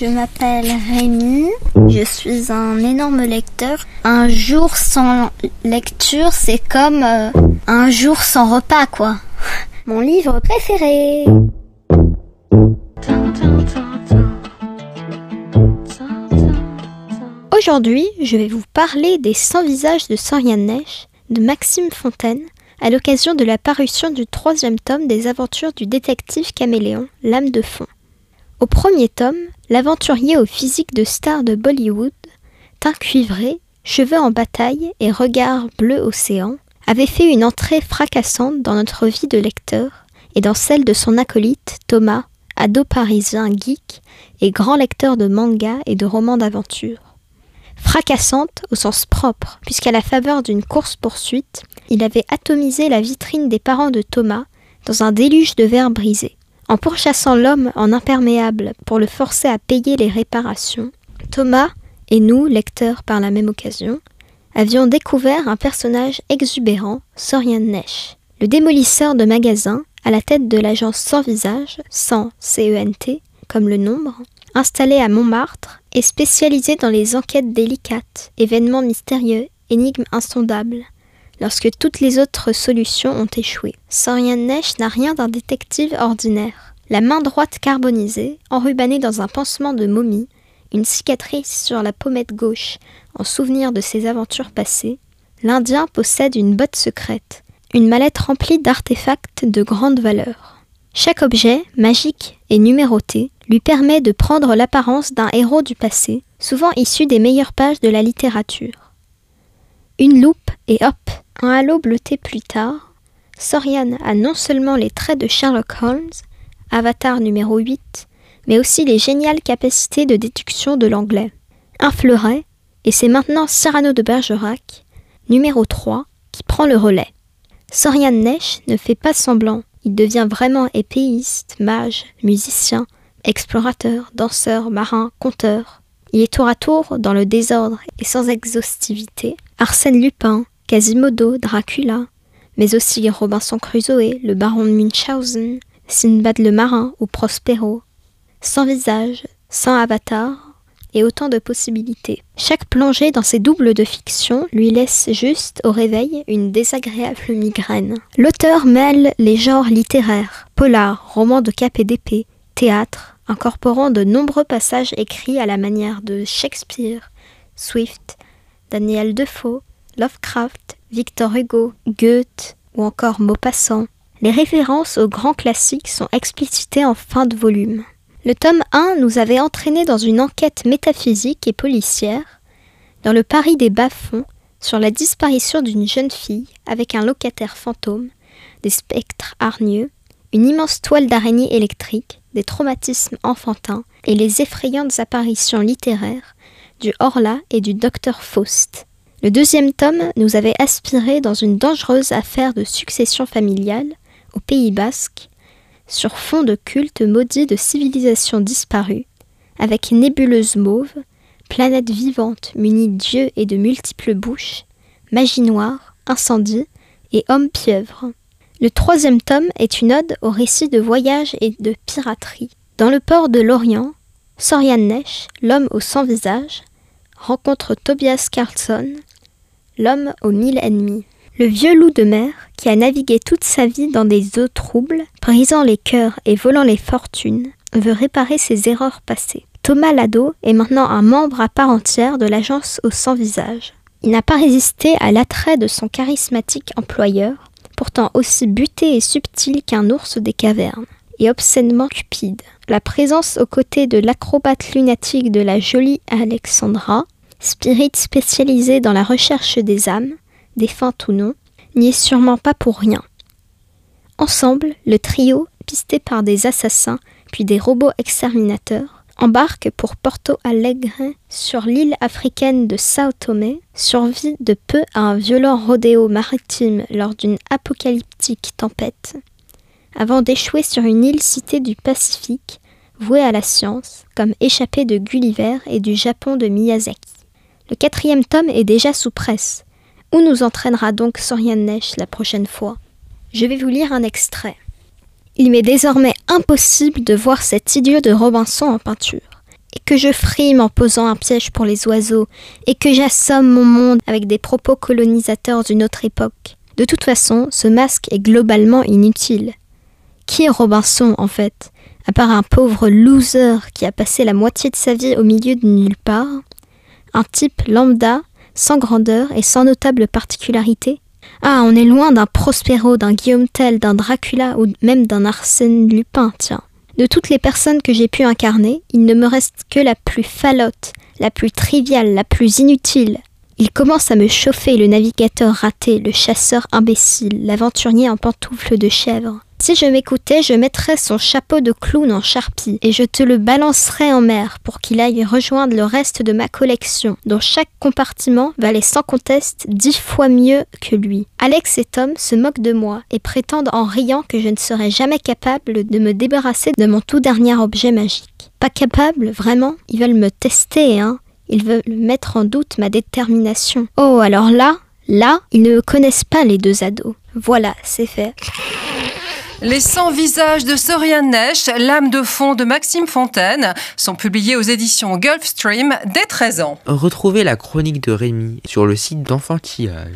Je m'appelle Rémi, je suis un énorme lecteur. Un jour sans lecture, c'est comme euh, un jour sans repas, quoi. Mon livre préféré. Aujourd'hui, je vais vous parler des 100 visages de Soriane Neige de Maxime Fontaine à l'occasion de la parution du troisième tome des aventures du détective caméléon, L'âme de fond. Au premier tome, l'aventurier au physique de star de Bollywood, teint cuivré, cheveux en bataille et regard bleu océan, avait fait une entrée fracassante dans notre vie de lecteur et dans celle de son acolyte Thomas, ado parisien geek et grand lecteur de manga et de romans d'aventure. Fracassante au sens propre, puisqu'à la faveur d'une course-poursuite, il avait atomisé la vitrine des parents de Thomas dans un déluge de verre brisé. En pourchassant l'homme en imperméable pour le forcer à payer les réparations, Thomas et nous, lecteurs par la même occasion, avions découvert un personnage exubérant, Sorian Nesh, le démolisseur de magasins à la tête de l'agence sans visage, sans CENT, comme le nombre, installé à Montmartre et spécialisé dans les enquêtes délicates, événements mystérieux, énigmes insondables, lorsque toutes les autres solutions ont échoué. Sorian Nesh n'a rien d'un détective ordinaire. La main droite carbonisée, enrubannée dans un pansement de momie, une cicatrice sur la pommette gauche en souvenir de ses aventures passées, l'Indien possède une botte secrète, une mallette remplie d'artefacts de grande valeur. Chaque objet, magique et numéroté, lui permet de prendre l'apparence d'un héros du passé, souvent issu des meilleures pages de la littérature. Une loupe et hop, un halo bleuté plus tard, Sorian a non seulement les traits de Sherlock Holmes, avatar numéro 8, mais aussi les géniales capacités de déduction de l'anglais. Un fleuret, et c'est maintenant Cyrano de Bergerac, numéro 3, qui prend le relais. Sorian Nesh ne fait pas semblant, il devient vraiment épéiste, mage, musicien, explorateur, danseur, marin, conteur. Il est tour à tour dans le désordre et sans exhaustivité. Arsène Lupin, Quasimodo, Dracula, mais aussi Robinson Crusoe, le baron de Munchausen, Sinbad le marin ou Prospero. Sans visage, sans avatar, et autant de possibilités. Chaque plongée dans ces doubles de fiction lui laisse juste au réveil une désagréable migraine. L'auteur mêle les genres littéraires, polar, romans de cap et d'épée, théâtre, incorporant de nombreux passages écrits à la manière de Shakespeare, Swift, Daniel Defoe, Lovecraft, Victor Hugo, Goethe ou encore Maupassant. Les références aux grands classiques sont explicitées en fin de volume. Le tome 1 nous avait entraînés dans une enquête métaphysique et policière dans le Paris des bas-fonds sur la disparition d'une jeune fille avec un locataire fantôme, des spectres hargneux, une immense toile d'araignée électrique, des traumatismes enfantins et les effrayantes apparitions littéraires du Horla et du docteur Faust. Le deuxième tome nous avait aspiré dans une dangereuse affaire de succession familiale au Pays basque sur fond de culte maudit de civilisation disparue, avec nébuleuse mauve, planète vivante munie d'yeux et de multiples bouches, magie noire, incendie et homme pieuvre. Le troisième tome est une ode au récit de voyage et de piraterie. Dans le port de l'Orient, Sorian Nesh, l'homme au sans visage, rencontre Tobias Carlson, l'homme aux mille ennemis. Le vieux loup de mer, qui a navigué toute sa vie dans des eaux troubles, brisant les cœurs et volant les fortunes, veut réparer ses erreurs passées. Thomas Lado est maintenant un membre à part entière de l'agence au sans visage. Il n'a pas résisté à l'attrait de son charismatique employeur, pourtant aussi buté et subtil qu'un ours des cavernes, et obscènement cupide. La présence aux côtés de l'acrobate lunatique de la jolie Alexandra, spirit spécialisé dans la recherche des âmes, défunte ou non, n'y est sûrement pas pour rien. Ensemble, le trio, pisté par des assassins puis des robots exterminateurs, embarque pour Porto Alegre sur l'île africaine de Sao Tomé, survit de peu à un violent rodéo maritime lors d'une apocalyptique tempête, avant d'échouer sur une île citée du Pacifique, vouée à la science, comme échappée de Gulliver et du Japon de Miyazaki. Le quatrième tome est déjà sous presse, où nous entraînera donc Sorian Neige la prochaine fois? Je vais vous lire un extrait. Il m'est désormais impossible de voir cet idiot de Robinson en peinture. et que je frime en posant un piège pour les oiseaux, et que j'assomme mon monde avec des propos colonisateurs d'une autre époque. De toute façon, ce masque est globalement inutile. Qui est Robinson en fait? À part un pauvre loser qui a passé la moitié de sa vie au milieu de nulle part? Un type lambda, sans grandeur et sans notable particularité Ah, on est loin d'un Prospero, d'un Guillaume Tell, d'un Dracula ou même d'un Arsène Lupin, tiens. De toutes les personnes que j'ai pu incarner, il ne me reste que la plus falote, la plus triviale, la plus inutile. Il commence à me chauffer le navigateur raté, le chasseur imbécile, l'aventurier en pantoufles de chèvre. Si je m'écoutais, je mettrais son chapeau de clown en charpie et je te le balancerais en mer pour qu'il aille rejoindre le reste de ma collection, dont chaque compartiment valait sans conteste dix fois mieux que lui. Alex et Tom se moquent de moi et prétendent en riant que je ne serais jamais capable de me débarrasser de mon tout dernier objet magique. Pas capable, vraiment? Ils veulent me tester, hein? Ils veulent mettre en doute ma détermination. Oh, alors là, là, ils ne connaissent pas les deux ados. Voilà, c'est fait. Les 100 visages de Sorian Nesh, l'âme de fond de Maxime Fontaine, sont publiés aux éditions Gulfstream dès 13 ans. Retrouvez la chronique de Rémi sur le site d'enfantillage.